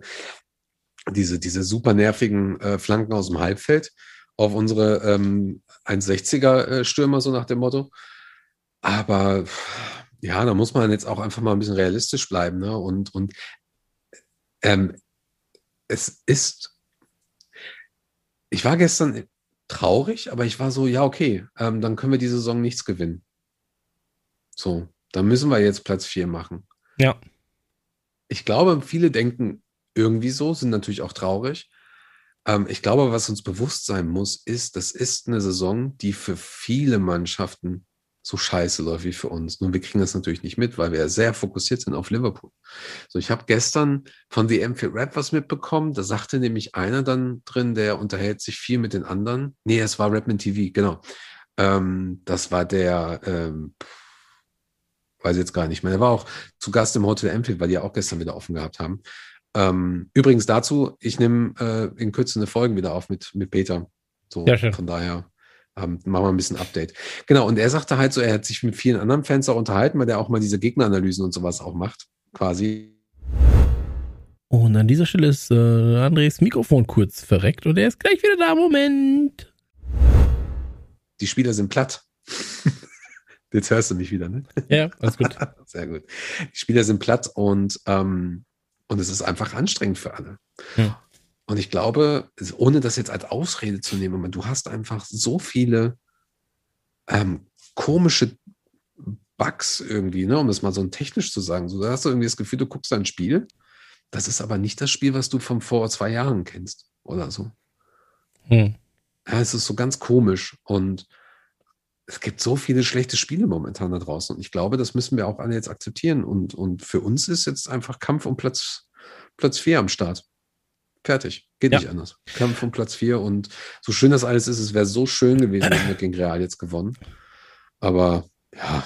C: diese, diese super nervigen äh, Flanken aus dem Halbfeld auf unsere ähm, 1,60er äh, Stürmer, so nach dem Motto. Aber ja, da muss man jetzt auch einfach mal ein bisschen realistisch bleiben. Ne? Und, und ähm, es ist, ich war gestern traurig, aber ich war so, ja, okay, ähm, dann können wir die Saison nichts gewinnen. So, dann müssen wir jetzt Platz 4 machen.
D: Ja.
C: Ich glaube, viele denken irgendwie so, sind natürlich auch traurig. Ähm, ich glaube, was uns bewusst sein muss, ist, das ist eine Saison, die für viele Mannschaften so scheiße läuft wie für uns. Nun, wir kriegen das natürlich nicht mit, weil wir sehr fokussiert sind auf Liverpool. So, ich habe gestern von The M4 Rap was mitbekommen. Da sagte nämlich einer dann drin, der unterhält sich viel mit den anderen. Nee, es war Rapman TV, genau. Ähm, das war der, ähm, weiß jetzt gar nicht mehr. Der war auch zu Gast im Hotel Enfield, weil die ja auch gestern wieder offen gehabt haben. Ähm, übrigens dazu, ich nehme äh, in Kürze eine Folgen wieder auf mit, mit Peter. So,
D: Ja, schön.
C: von daher ähm, machen wir ein bisschen Update. Genau, und er sagte halt so, er hat sich mit vielen anderen Fans auch unterhalten, weil der auch mal diese Gegneranalysen und sowas auch macht, quasi.
D: Und an dieser Stelle ist äh, Andres Mikrofon kurz verreckt und er ist gleich wieder da. Moment.
C: Die Spieler sind platt. (laughs) Jetzt hörst du mich wieder, ne?
D: Ja, alles gut. (laughs)
C: Sehr gut. Die Spieler sind platt und, ähm, und es ist einfach anstrengend für alle.
D: Ja.
C: Und ich glaube, ohne das jetzt als Ausrede zu nehmen, aber du hast einfach so viele ähm, komische Bugs irgendwie, ne, um das mal so technisch zu sagen. So, da hast du irgendwie das Gefühl, du guckst ein Spiel. Das ist aber nicht das Spiel, was du von vor zwei Jahren kennst oder so.
D: Hm.
C: Ja, es ist so ganz komisch und es gibt so viele schlechte Spiele momentan da draußen. Und ich glaube, das müssen wir auch alle jetzt akzeptieren. Und, und für uns ist jetzt einfach Kampf um Platz, Platz 4 am Start. Fertig. Geht
D: Ja.
C: nicht anders. Kampf um Platz 4. Und so schön das alles ist, es wäre so schön gewesen, wenn wir gegen Real jetzt gewonnen. Aber ja,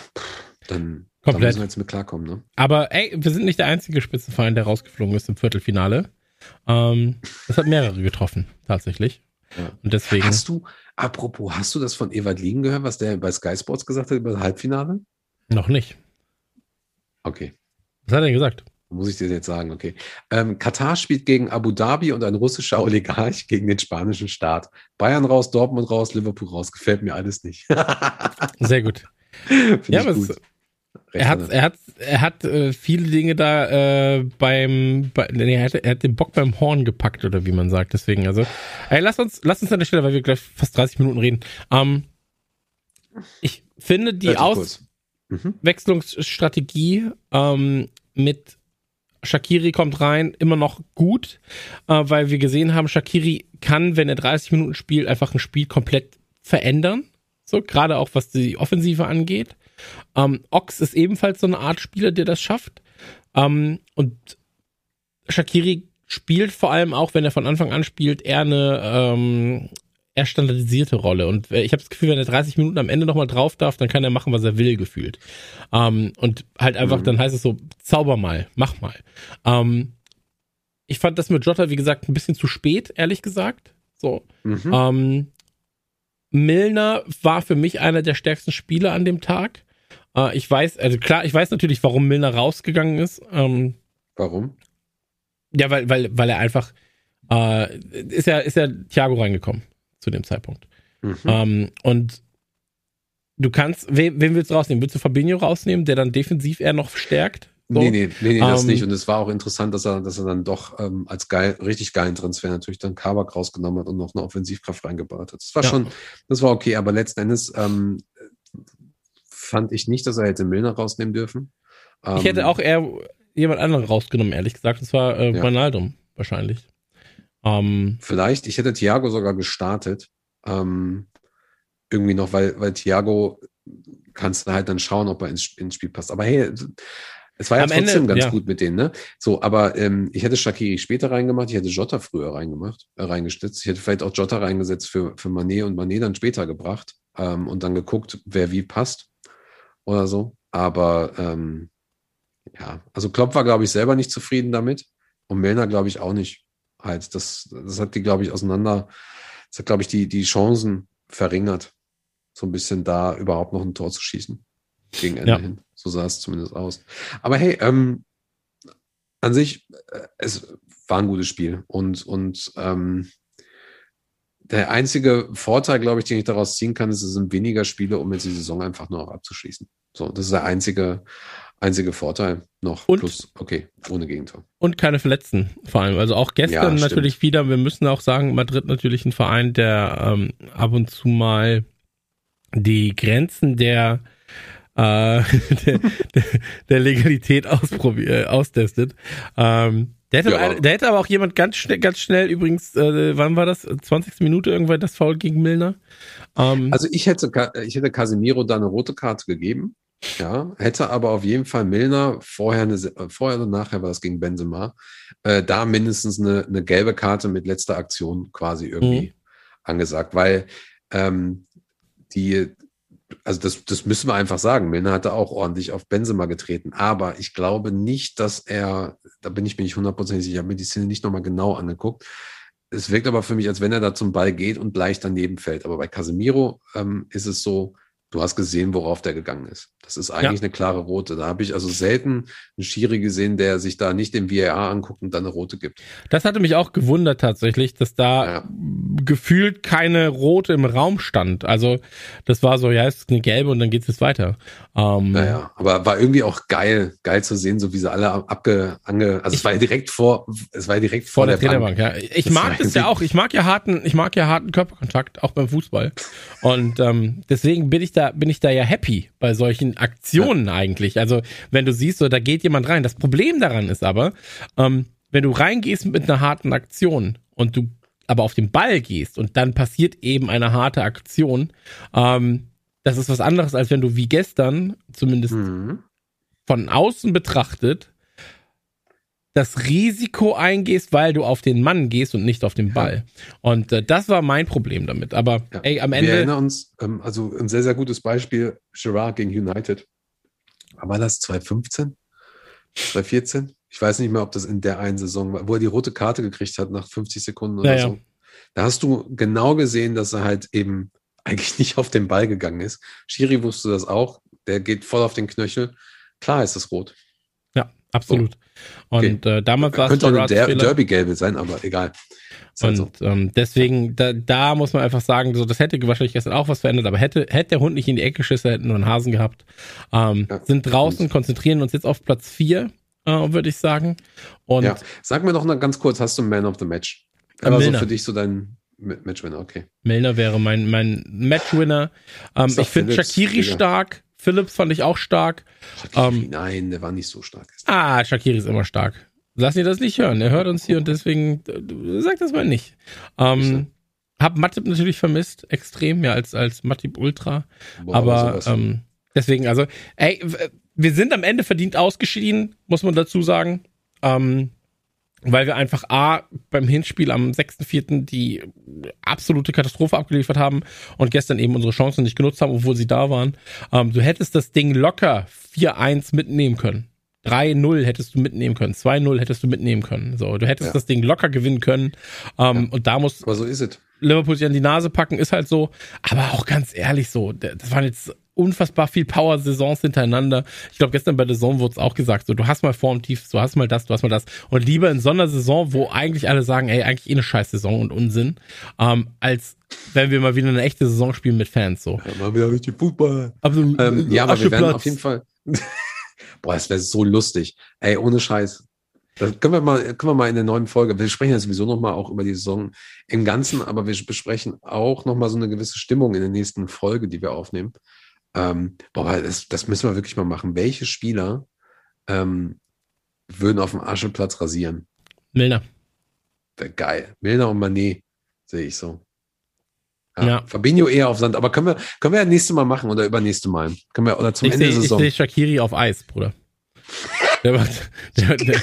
C: dann, dann müssen wir jetzt mit klarkommen. Ne?
D: Aber ey, wir sind nicht der einzige Spitzenverein, der rausgeflogen ist im Viertelfinale. Ähm, das hat mehrere getroffen, tatsächlich.
C: Ja.
D: Und deswegen.
C: Hast du, apropos, hast du das von Ewald Liegen gehört, was der bei Sky Sports gesagt hat über das Halbfinale?
D: noch nicht.
C: Okay.
D: Was hat er denn gesagt?
C: Muss ich dir jetzt sagen, okay. Ähm, Katar spielt gegen Abu Dhabi und ein russischer Oligarch (laughs) gegen den spanischen Staat. Bayern raus, Dortmund raus, Liverpool raus. Gefällt mir alles nicht. (laughs)
D: Sehr gut.
C: Finde
D: Ja,
C: ich
D: aber
C: gut.
D: es, er hat, er hat, er hat äh, viele Dinge da äh, beim, bei, nee, er, hat, er hat den Bock beim Horn gepackt oder wie man sagt. Deswegen, also, ey, lass uns, lass uns an der Stelle, weil wir gleich fast 30 Minuten reden. Ähm, ich finde die
C: kurz. Mhm.
D: Auswechslungsstrategie ähm, mit Shakiri kommt rein, immer noch gut, äh, weil wir gesehen haben, Shakiri kann, wenn er 30 Minuten spielt, einfach ein Spiel komplett verändern. So, gerade auch was die Offensive angeht. Ähm, Ox ist ebenfalls so eine Art Spieler, der das schafft. Ähm, und Shakiri spielt vor allem auch, wenn er von Anfang an spielt, eher eine ähm, eher standardisierte Rolle. Und äh, ich habe das Gefühl, wenn er 30 Minuten am Ende nochmal drauf darf, dann kann er machen, was er will, gefühlt. Ähm, und halt einfach,
C: Mhm.
D: dann heißt es so, zauber mal, mach mal. Ähm, ich fand das mit Jota, wie gesagt, ein bisschen zu spät, ehrlich gesagt. So.
C: Mhm.
D: Ähm, Milner war für mich einer der stärksten Spieler an dem Tag. Äh, ich weiß, also klar, ich weiß natürlich, warum Milner rausgegangen ist. Ähm,
C: Warum?
D: ja, weil, weil, weil er einfach äh, ist ja, ist ja Thiago reingekommen zu dem Zeitpunkt.
C: Mhm.
D: Ähm, und du kannst, wen, wen willst du rausnehmen? Willst du Fabinho rausnehmen, der dann defensiv eher noch stärkt? So?
C: Nee, nee, nee, nee das
D: Ähm,
C: nicht. Und es war auch interessant, dass er, dass er dann doch ähm, als geil, richtig geilen Transfer natürlich dann Kabak rausgenommen hat und noch eine Offensivkraft reingebaut hat. Das war
D: Ja.
C: schon, das war okay, aber letzten Endes ähm, fand ich nicht, dass er hätte Milner rausnehmen dürfen. Ähm,
D: Ich hätte auch eher jemand anderen rausgenommen, ehrlich gesagt. Und zwar äh,
C: Ja.
D: Ronaldo wahrscheinlich. Ähm,
C: Vielleicht, ich hätte Thiago sogar gestartet. Ähm, irgendwie noch, weil, weil Thiago kannst du halt dann schauen, ob er ins, ins Spiel passt. Aber hey, es war ja
D: Am
C: trotzdem
D: Ende,
C: ganz
D: ja.
C: gut mit denen, ne? So, aber ähm, ich hätte Shakiri später reingemacht, ich hätte Jota früher reingemacht, äh, reingestützt. Ich hätte vielleicht auch Jota reingesetzt für, für Manet und Manet dann später gebracht ähm, und dann geguckt, wer wie passt oder so. Aber ähm, ja, also Klopp war, glaube ich, selber nicht zufrieden damit und Milner, glaube ich, auch nicht. Halt, das, das hat die, glaube ich, auseinander, das hat, glaube ich, die, die Chancen verringert, so ein bisschen da überhaupt noch ein Tor zu schießen. Gegen Ende
D: Ja.
C: hin. So sah es zumindest aus. Aber hey, ähm, an sich, äh, es war ein gutes Spiel. Und, und ähm, der einzige Vorteil, glaube ich, den ich daraus ziehen kann, ist, es sind weniger Spiele, um jetzt die Saison einfach nur auch abzuschließen. So, das ist der einzige, Einziger Vorteil noch.
D: Und-
C: Plus, okay, ohne Gegentor.
D: Und keine Verletzten vor allem. Also auch gestern
C: Ja, stimmt.
D: natürlich wieder, wir müssen auch sagen, Madrid natürlich ein Verein, der ähm, ab und zu mal die Grenzen der, äh, (laughs) der, der, der Legalität ausprobi- äh, austestet. Ähm, der, hätte,
C: Ja, aber-
D: der hätte aber auch jemand ganz schnell, ganz schnell übrigens, äh, wann war das? 20. Minute irgendwann das Foul gegen Milner. Ähm,
C: Also ich hätte, ich hätte Casemiro da eine rote Karte gegeben. Ja, hätte aber auf jeden Fall Milner vorher, eine, vorher und nachher war das gegen Benzema, äh, da mindestens eine, eine gelbe Karte mit letzter Aktion quasi irgendwie
D: Mhm.
C: angesagt, weil ähm, die, also das, das müssen wir einfach sagen. Milner hatte auch ordentlich auf Benzema getreten, aber ich glaube nicht, dass er, da bin ich mir nicht hundertprozentig sicher, ich habe mir die Szene nicht nochmal genau angeguckt. Es wirkt aber für mich, als wenn er da zum Ball geht und leicht daneben fällt. Aber bei Casemiro ähm, ist es so, du hast gesehen, worauf der gegangen ist. Das ist eigentlich eine klare rote. Da habe ich also selten einen Schiri gesehen, der sich da nicht den VAR anguckt und dann eine rote gibt.
D: Das hatte mich auch gewundert tatsächlich, dass da
C: Ja.
D: gefühlt keine rote im Raum stand. Also das war so, ja, es ist eine gelbe und dann geht es jetzt weiter. Ähm,
C: Naja, aber war irgendwie auch geil, geil zu sehen, so wie sie alle abge, ange, also es war ja direkt vor, es war ja direkt
D: Vor
C: vor,
D: der,
C: der,
D: Trainerbank,
C: Bank.
D: ja. Ich
C: Das
D: mag das ja auch. Ich mag ja harten, ich mag ja harten Körperkontakt, auch beim Fußball. Und ähm, deswegen bin ich da, bin ich da ja happy bei solchen Aktionen eigentlich. Also wenn du siehst, so da geht jemand rein. Das Problem daran ist aber, ähm, wenn du reingehst mit einer harten Aktion und du aber auf den Ball gehst und dann passiert eben eine harte Aktion, ähm, das ist was anderes, als wenn du wie gestern, zumindest
C: Mhm.
D: von außen betrachtet das Risiko eingehst, weil du auf den Mann gehst und nicht auf den Ball. Und äh, das war mein Problem damit. Aber
C: Ja.
D: ey, am
C: Wir
D: Ende,
C: erinnern uns, ähm, also ein sehr, sehr gutes Beispiel, Gerard gegen United. War das 2015? 2014? Ich weiß nicht mehr, ob das in der einen Saison war, wo er die rote Karte gekriegt hat nach 50 Sekunden oder
D: Ja, ja.
C: so. Da hast du genau gesehen, dass er halt eben eigentlich (laughs) nicht auf den Ball gegangen ist. Schiri wusste das auch. Der geht voll auf den Knöchel. Klar ist es rot.
D: Absolut. Und äh, damals war es
C: Könnte auch eine. Derby-Gelbe sein, aber egal. Ist halt so.
D: Und ähm, deswegen, da, da muss man einfach sagen, so das hätte wahrscheinlich gestern auch was verändert, aber hätte, hätte der Hund nicht in die Ecke geschissen, hätten nur einen Hasen gehabt. Ähm,
C: Ja.
D: Sind draußen, konzentrieren uns jetzt auf Platz vier, äh, würde ich sagen. Und
C: ja. Sag mir doch noch ganz kurz, hast du Man of the Match? Aber so für dich so dein Ma- Matchwinner, okay.
D: Milner wäre mein, mein Matchwinner. Ähm, ich finde Shakiri
C: Digga.
D: stark. Phillips fand ich auch stark. Ähm,
C: Nein, der war nicht so stark.
D: Ah, Shakiri ist immer stark. Lass ihn das nicht hören. Er hört uns hier und deswegen äh, sag das mal nicht. Ähm, hab Matip natürlich vermisst, extrem, ja, als, als Matip Ultra.
C: Boah,
D: aber ähm, deswegen, also, ey, wir sind am Ende verdient ausgeschieden, muss man dazu sagen. Ähm, weil wir einfach A, beim Hinspiel am 6.4. die absolute Katastrophe abgeliefert haben und gestern eben unsere Chancen nicht genutzt haben, obwohl sie da waren. Ähm, du hättest das Ding locker 4-1 mitnehmen können. 3-0 hättest du mitnehmen können, 2-0 hättest du mitnehmen können. So, du hättest
C: Ja.
D: das Ding locker gewinnen können. Ähm, Und da muss
C: aber so ist es.
D: Liverpool sich an die Nase packen, ist halt so. Aber auch ganz ehrlich so, das waren jetzt unfassbar viel Power-Saisons hintereinander. Ich glaube, gestern bei der Saison wurde es auch gesagt, so, du hast mal Formtief, du hast mal das, du hast mal das. Und lieber in so einer Saison, wo eigentlich alle sagen, ey, eigentlich eh eine scheiß Saison und Unsinn, ähm, als wenn wir mal wieder eine echte Saison spielen mit Fans, so.
C: Ja, mal wieder richtig Fußball.
D: Absolut.
C: Ähm, ja, aber wir werden auf jeden Fall. (laughs) Boah, das wäre so lustig. Ey, ohne Scheiß. Das können wir mal, können wir mal in der neuen Folge. Wir sprechen ja sowieso noch mal auch über die Saison im Ganzen, aber wir besprechen auch noch mal so eine gewisse Stimmung in der nächsten Folge, die wir aufnehmen. Ähm, boah, das, das müssen wir wirklich mal machen. Welche Spieler ähm, würden auf dem Ascheplatz rasieren?
D: Milner.
C: Geil. Milner und Manet sehe ich so. Ja,
D: Ja.
C: Fabinho eher auf Sand, aber können wir, können wir ja nächste Mal machen oder übernächste Mal. Können wir, oder zum
D: Ich
C: Ende
D: sehe
C: der
D: ich
C: Saison.
D: seh Shakiri auf Eis, Bruder. Der macht der, (laughs) der,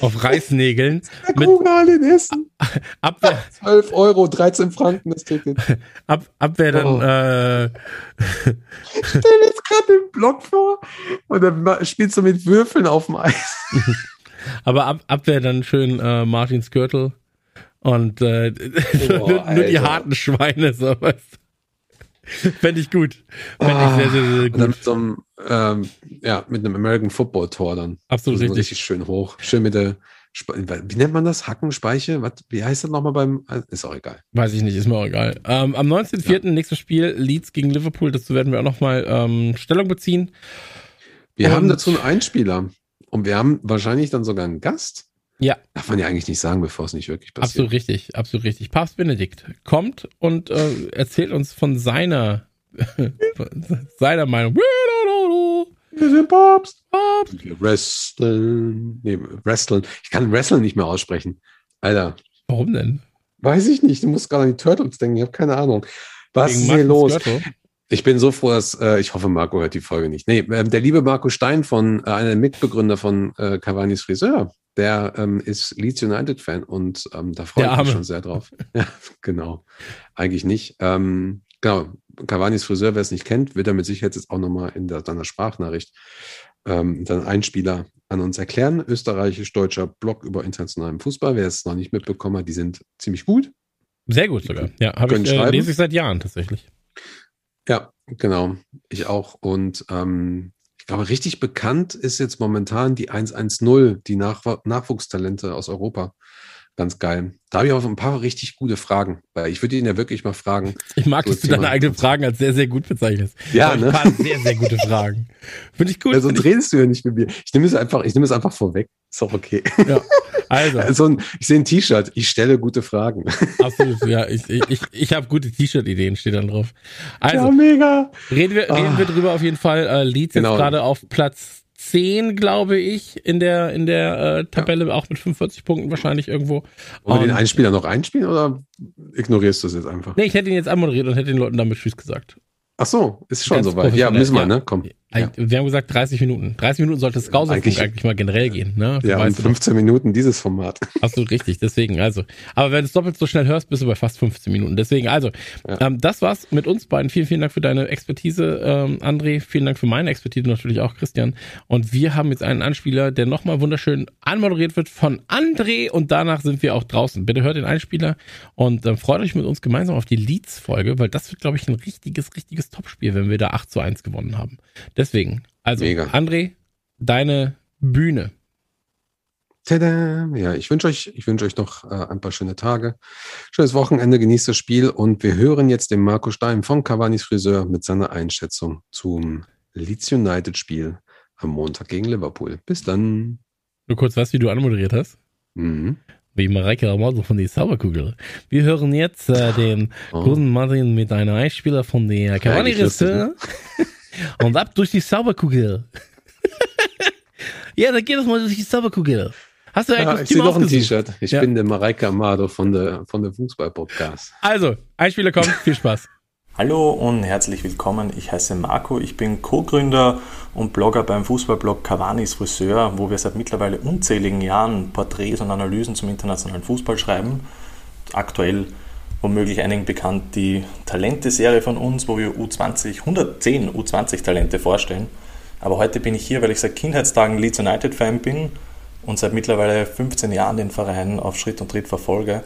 D: auf Reißnägeln (laughs) mit
C: in Essen. (laughs)
D: Abwehr,
C: 12 Euro, 13 Franken das Ticket. (laughs)
D: ab, Abwehr dann,
C: Oh.
D: äh,
C: Stell jetzt gerade den Block vor und dann spielst du mit Würfeln auf dem Eis.
D: Aber ab, Abwehr dann schön äh, Martin Skirtle und äh, nur, nur die harten Schweine, so was. (laughs) Fände ich gut. Fände ich sehr, sehr, sehr
C: Und dann
D: gut.
C: mit so einem, ähm, ja, mit einem American Football Tor dann.
D: Absolut
C: so
D: richtig.
C: richtig schön hoch. Schön mit der, Spe wie nennt man das? Hackenspeiche? Was, wie heißt das nochmal beim, ist auch egal.
D: Weiß ich nicht, ist mir auch egal. Ähm, am 19.04. nächstes Spiel, Leeds gegen Liverpool, dazu werden wir auch nochmal ähm, Stellung beziehen.
C: Wir
D: Und-
C: haben dazu einen Einspieler. Und wir haben wahrscheinlich dann sogar einen Gast.
D: Ja,
C: Darf man ja eigentlich nicht sagen, bevor es nicht wirklich passiert.
D: absolut richtig, absolut richtig. Papst Benedikt kommt und äh, erzählt uns von seiner, von (laughs) seiner Meinung.
C: Wir sind Papst.
D: Papst.
C: Wir wresteln. Nee, wresteln. Ich kann wresteln nicht mehr aussprechen. Alter,
D: Warum denn?
C: weiß ich nicht. Du musst gerade an die Turtles denken. Ich habe keine Ahnung. Was
D: Wegen
C: ist hier los? Ich bin so froh, dass äh, ich hoffe, Marco hört die Folge nicht. Nee, ähm, der liebe Marco Stein von äh, einer der Mitbegründer von äh, Cavani's Friseur, der ähm, ist Leeds United Fan und ähm, da freue ich mich schon sehr drauf. (laughs) ja, genau. Eigentlich nicht. Ähm, genau. Cavani's Friseur, wer es nicht kennt, wird er mit Sicherheit jetzt auch nochmal in der, seiner Sprachnachricht ähm, dann Einspieler an uns erklären. Österreichisch-deutscher Blog über internationalen Fußball. Wer es noch nicht mitbekommen hat, die sind ziemlich gut.
D: Sehr gut sogar. Ja, habe ich, äh, lese ich seit Jahren tatsächlich.
C: Ja, genau. Ich auch. Und ähm, ich glaube, richtig bekannt ist jetzt momentan die 110, die Nachw Nachwuchstalente aus Europa. Ganz geil. Da habe ich auch ein paar richtig gute Fragen, weil ich würde ihn ja wirklich mal fragen.
D: Ich mag,
C: So
D: dass du deine eigenen Fragen als sehr, sehr gut bezeichnest.
C: Ja,
D: Ein
C: ne?
D: paar sehr, sehr gute Fragen. (laughs) Finde ich gut.
C: Ja, sonst redest du ja nicht mit mir. Ich nehme es einfach, ich nehme es einfach vorweg. Ist auch okay.
D: Ja. (laughs) Also,
C: So ein, ich sehe ein T-Shirt. Ich stelle gute Fragen.
D: absolut, ja. Ich, ich, ich, habe gute T-Shirt-Ideen, steht dann drauf. Also,
C: mega.
D: reden wir, reden
C: Ah.
D: wir drüber auf jeden Fall. Äh, Leeds
C: Genau.
D: jetzt gerade auf Platz 10, glaube ich, in der, in der äh, Tabelle, auch mit 45 Punkten wahrscheinlich irgendwo.
C: Wollen wir den
D: Und-
C: Einspieler noch einspielen oder ignorierst du es jetzt einfach?
D: Nee, ich hätte ihn jetzt anmoderiert und hätte den Leuten damit Tschüss gesagt.
C: Ach so, ist schon soweit. Ja, müssen wir,
D: ja.
C: ne? Komm. Ja,
D: Wir haben gesagt 30 Minuten. 30 Minuten sollte es Gauserfunk
C: Eigentlich-
D: eigentlich, mal generell gehen. Ne?
C: ja und
D: Weißt du doch.
C: 15 Minuten dieses Format. (laughs)
D: Absolut richtig, deswegen, also. Aber wenn du es doppelt so schnell hörst, bist du bei fast 15 Minuten. Deswegen, also,
C: Ja.
D: ähm, das war's mit uns beiden. Vielen, vielen Dank für deine Expertise, ähm, André. Vielen Dank für meine Expertise natürlich auch, Christian. Und wir haben jetzt einen Anspieler, der nochmal wunderschön anmoderiert wird von André und danach sind wir auch draußen. Bitte hört den Einspieler und ähm, freut euch mit uns gemeinsam auf die Leads-Folge, weil das wird, glaube ich, ein richtiges, richtiges Topspiel, wenn wir da 8 zu 1 gewonnen haben. Deswegen, also,
C: Mega.
D: André, deine Bühne.
C: Tada! Ja, ich wünsche euch, ich wünsche euch noch äh, ein paar schöne Tage. Schönes Wochenende, genießt das Spiel und wir hören jetzt den Marco Stein von Cavani's Friseur mit seiner Einschätzung zum Leeds United Spiel am Montag gegen Liverpool. Bis dann.
D: Nur kurz was, wie du anmoderiert hast.
C: Mhm.
D: wie Mareike Ramoso von die Sauerkugel. Wir hören jetzt äh, den
C: Oh.
D: guten Martin mit einem Einspieler von der Cavani
C: Eigentlich lustig, ne? (laughs)
D: und ab durch die Sauerkugel. ja, dann geht es mal durch die Sauerkugel. Hast du ein
C: Ja, ich
D: Kostüm
C: sehe noch ein? T-Shirt. Ich
D: Ja.
C: bin der Mareike Amado von der, von der Fußball-Podcast.
D: Also, Einspieler kommt, (laughs) viel Spaß.
E: Hallo und herzlich willkommen. Ich heiße Marco, ich bin Co-Gründer und Blogger beim Fußballblog Cavani's Friseur, wo wir seit mittlerweile unzähligen Jahren Porträts und Analysen zum internationalen Fußball schreiben. Aktuell womöglich einigen bekannt die Talente-Serie von uns, wo wir U20, 110 U20-Talente vorstellen. Aber heute bin ich hier, weil ich seit Kindheitstagen Leeds United-Fan bin und seit mittlerweile 15 Jahren den Verein auf Schritt und Tritt verfolge.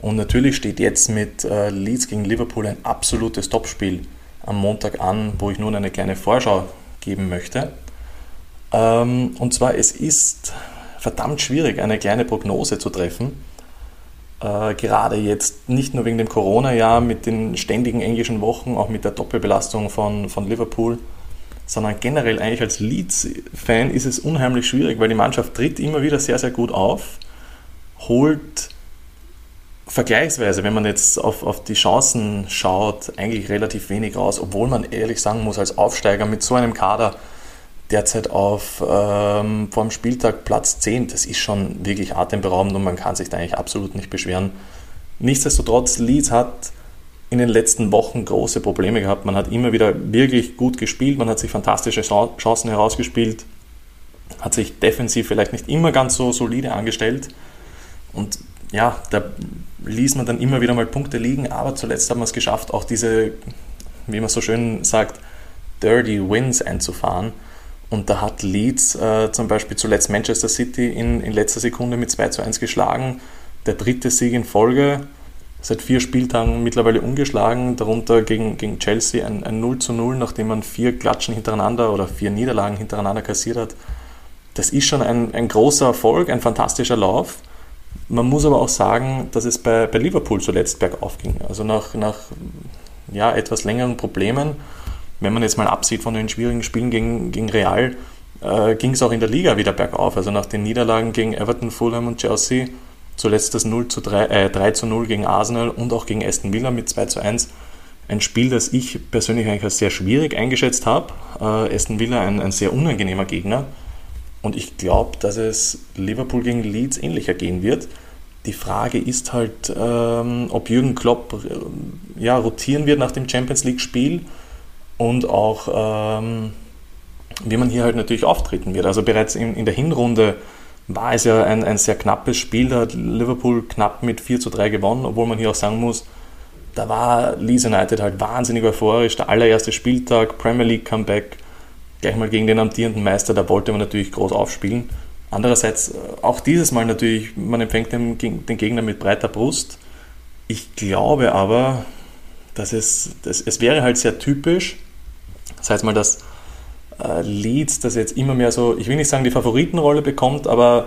E: Und natürlich steht jetzt mit äh, Leeds gegen Liverpool ein absolutes Topspiel am Montag an, wo ich nun eine kleine Vorschau geben möchte. Ähm, und zwar, es ist verdammt schwierig, eine kleine Prognose zu treffen. Äh, gerade jetzt nicht nur wegen dem Corona-Jahr mit den ständigen englischen Wochen, auch mit der Doppelbelastung von, von Liverpool, sondern generell eigentlich als Leeds-Fan ist es unheimlich schwierig, weil die Mannschaft tritt immer wieder sehr, sehr gut auf, holt vergleichsweise, wenn man jetzt auf, auf die Chancen schaut, eigentlich relativ wenig raus, obwohl man ehrlich sagen muss, als Aufsteiger mit so einem Kader derzeit auf ähm, vor dem Spieltag Platz 10, das ist schon wirklich atemberaubend und man kann sich da eigentlich absolut nicht beschweren. Nichtsdestotrotz, Leeds hat in den letzten Wochen große Probleme gehabt. Man hat immer wieder wirklich gut gespielt, man hat sich fantastische Chan- Chancen herausgespielt, hat sich defensiv vielleicht nicht immer ganz so solide angestellt und ja, da ließ man dann immer wieder mal Punkte liegen, aber zuletzt hat man es geschafft, auch diese, wie man so schön sagt, Dirty Wins einzufahren. Und da hat Leeds äh, zum Beispiel zuletzt Manchester City in, in letzter Sekunde mit 2 zu 1 geschlagen. Der dritte Sieg in Folge, seit vier Spieltagen mittlerweile ungeschlagen, darunter gegen, gegen Chelsea ein, ein 0 zu 0, nachdem man vier Klatschen hintereinander oder vier Niederlagen hintereinander kassiert hat. Das ist schon ein, ein großer Erfolg, ein fantastischer Lauf. Man muss aber auch sagen, dass es bei, bei Liverpool zuletzt bergauf ging. Also nach, nach ja, etwas längeren Problemen, wenn man jetzt mal absieht von den schwierigen Spielen gegen, gegen Real, äh, ging es auch in der Liga wieder bergauf. Also nach den Niederlagen gegen Everton, Fulham und Chelsea, zuletzt das 0 zu 3, äh, 3 zu 0 gegen Arsenal und auch gegen Aston Villa mit 2 zu 1. Ein Spiel, das ich persönlich eigentlich als sehr schwierig eingeschätzt habe. Äh, Aston Villa ein, ein sehr unangenehmer Gegner. Und ich glaube, dass es Liverpool gegen Leeds ähnlicher gehen wird. Die Frage ist halt, ähm, ob Jürgen Klopp äh, ja, rotieren wird nach dem Champions League-Spiel und auch ähm, wie man hier halt natürlich auftreten wird. Also bereits in, in der Hinrunde war es ja ein, ein sehr knappes Spiel. Da hat Liverpool knapp mit 4 zu 3 gewonnen, obwohl man hier auch sagen muss, da war Leeds United halt wahnsinnig euphorisch. Der allererste Spieltag, Premier League Comeback, gleich mal gegen den amtierenden Meister, da wollte man natürlich groß aufspielen. Andererseits auch dieses Mal natürlich, man empfängt den, den Gegner mit breiter Brust. Ich glaube aber, dass es, dass es wäre halt sehr typisch, das heißt mal, dass äh, Leeds, das jetzt immer mehr so, ich will nicht sagen die Favoritenrolle bekommt, aber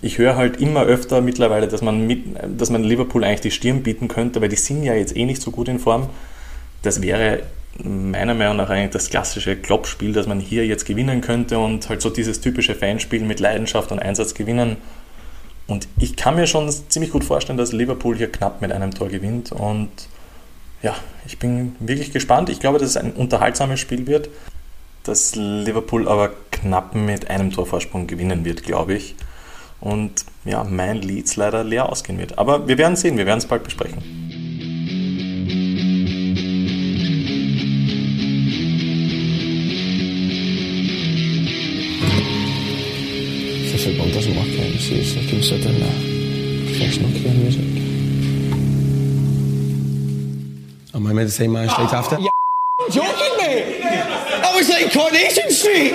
E: ich höre halt immer öfter mittlerweile, dass man, mit, dass man Liverpool eigentlich die Stirn bieten könnte, weil die sind ja jetzt eh nicht so gut in Form. Das wäre meiner Meinung nach eigentlich das klassische Kloppspiel, dass man hier jetzt gewinnen könnte und halt so dieses typische Fanspiel mit Leidenschaft und Einsatz gewinnen. Und ich kann mir schon ziemlich gut vorstellen, dass Liverpool hier knapp mit einem Tor gewinnt und ja, ich bin wirklich gespannt. Ich glaube, dass es ein unterhaltsames Spiel wird, dass Liverpool aber knapp mit einem Torvorsprung gewinnen wird, glaube ich. Und ja, mein Leads leider leer ausgehen wird. Aber wir werden sehen, wir werden es bald besprechen.
F: made the same man straight oh, after.
G: Yeah, joking, me? I was like Coronation Street.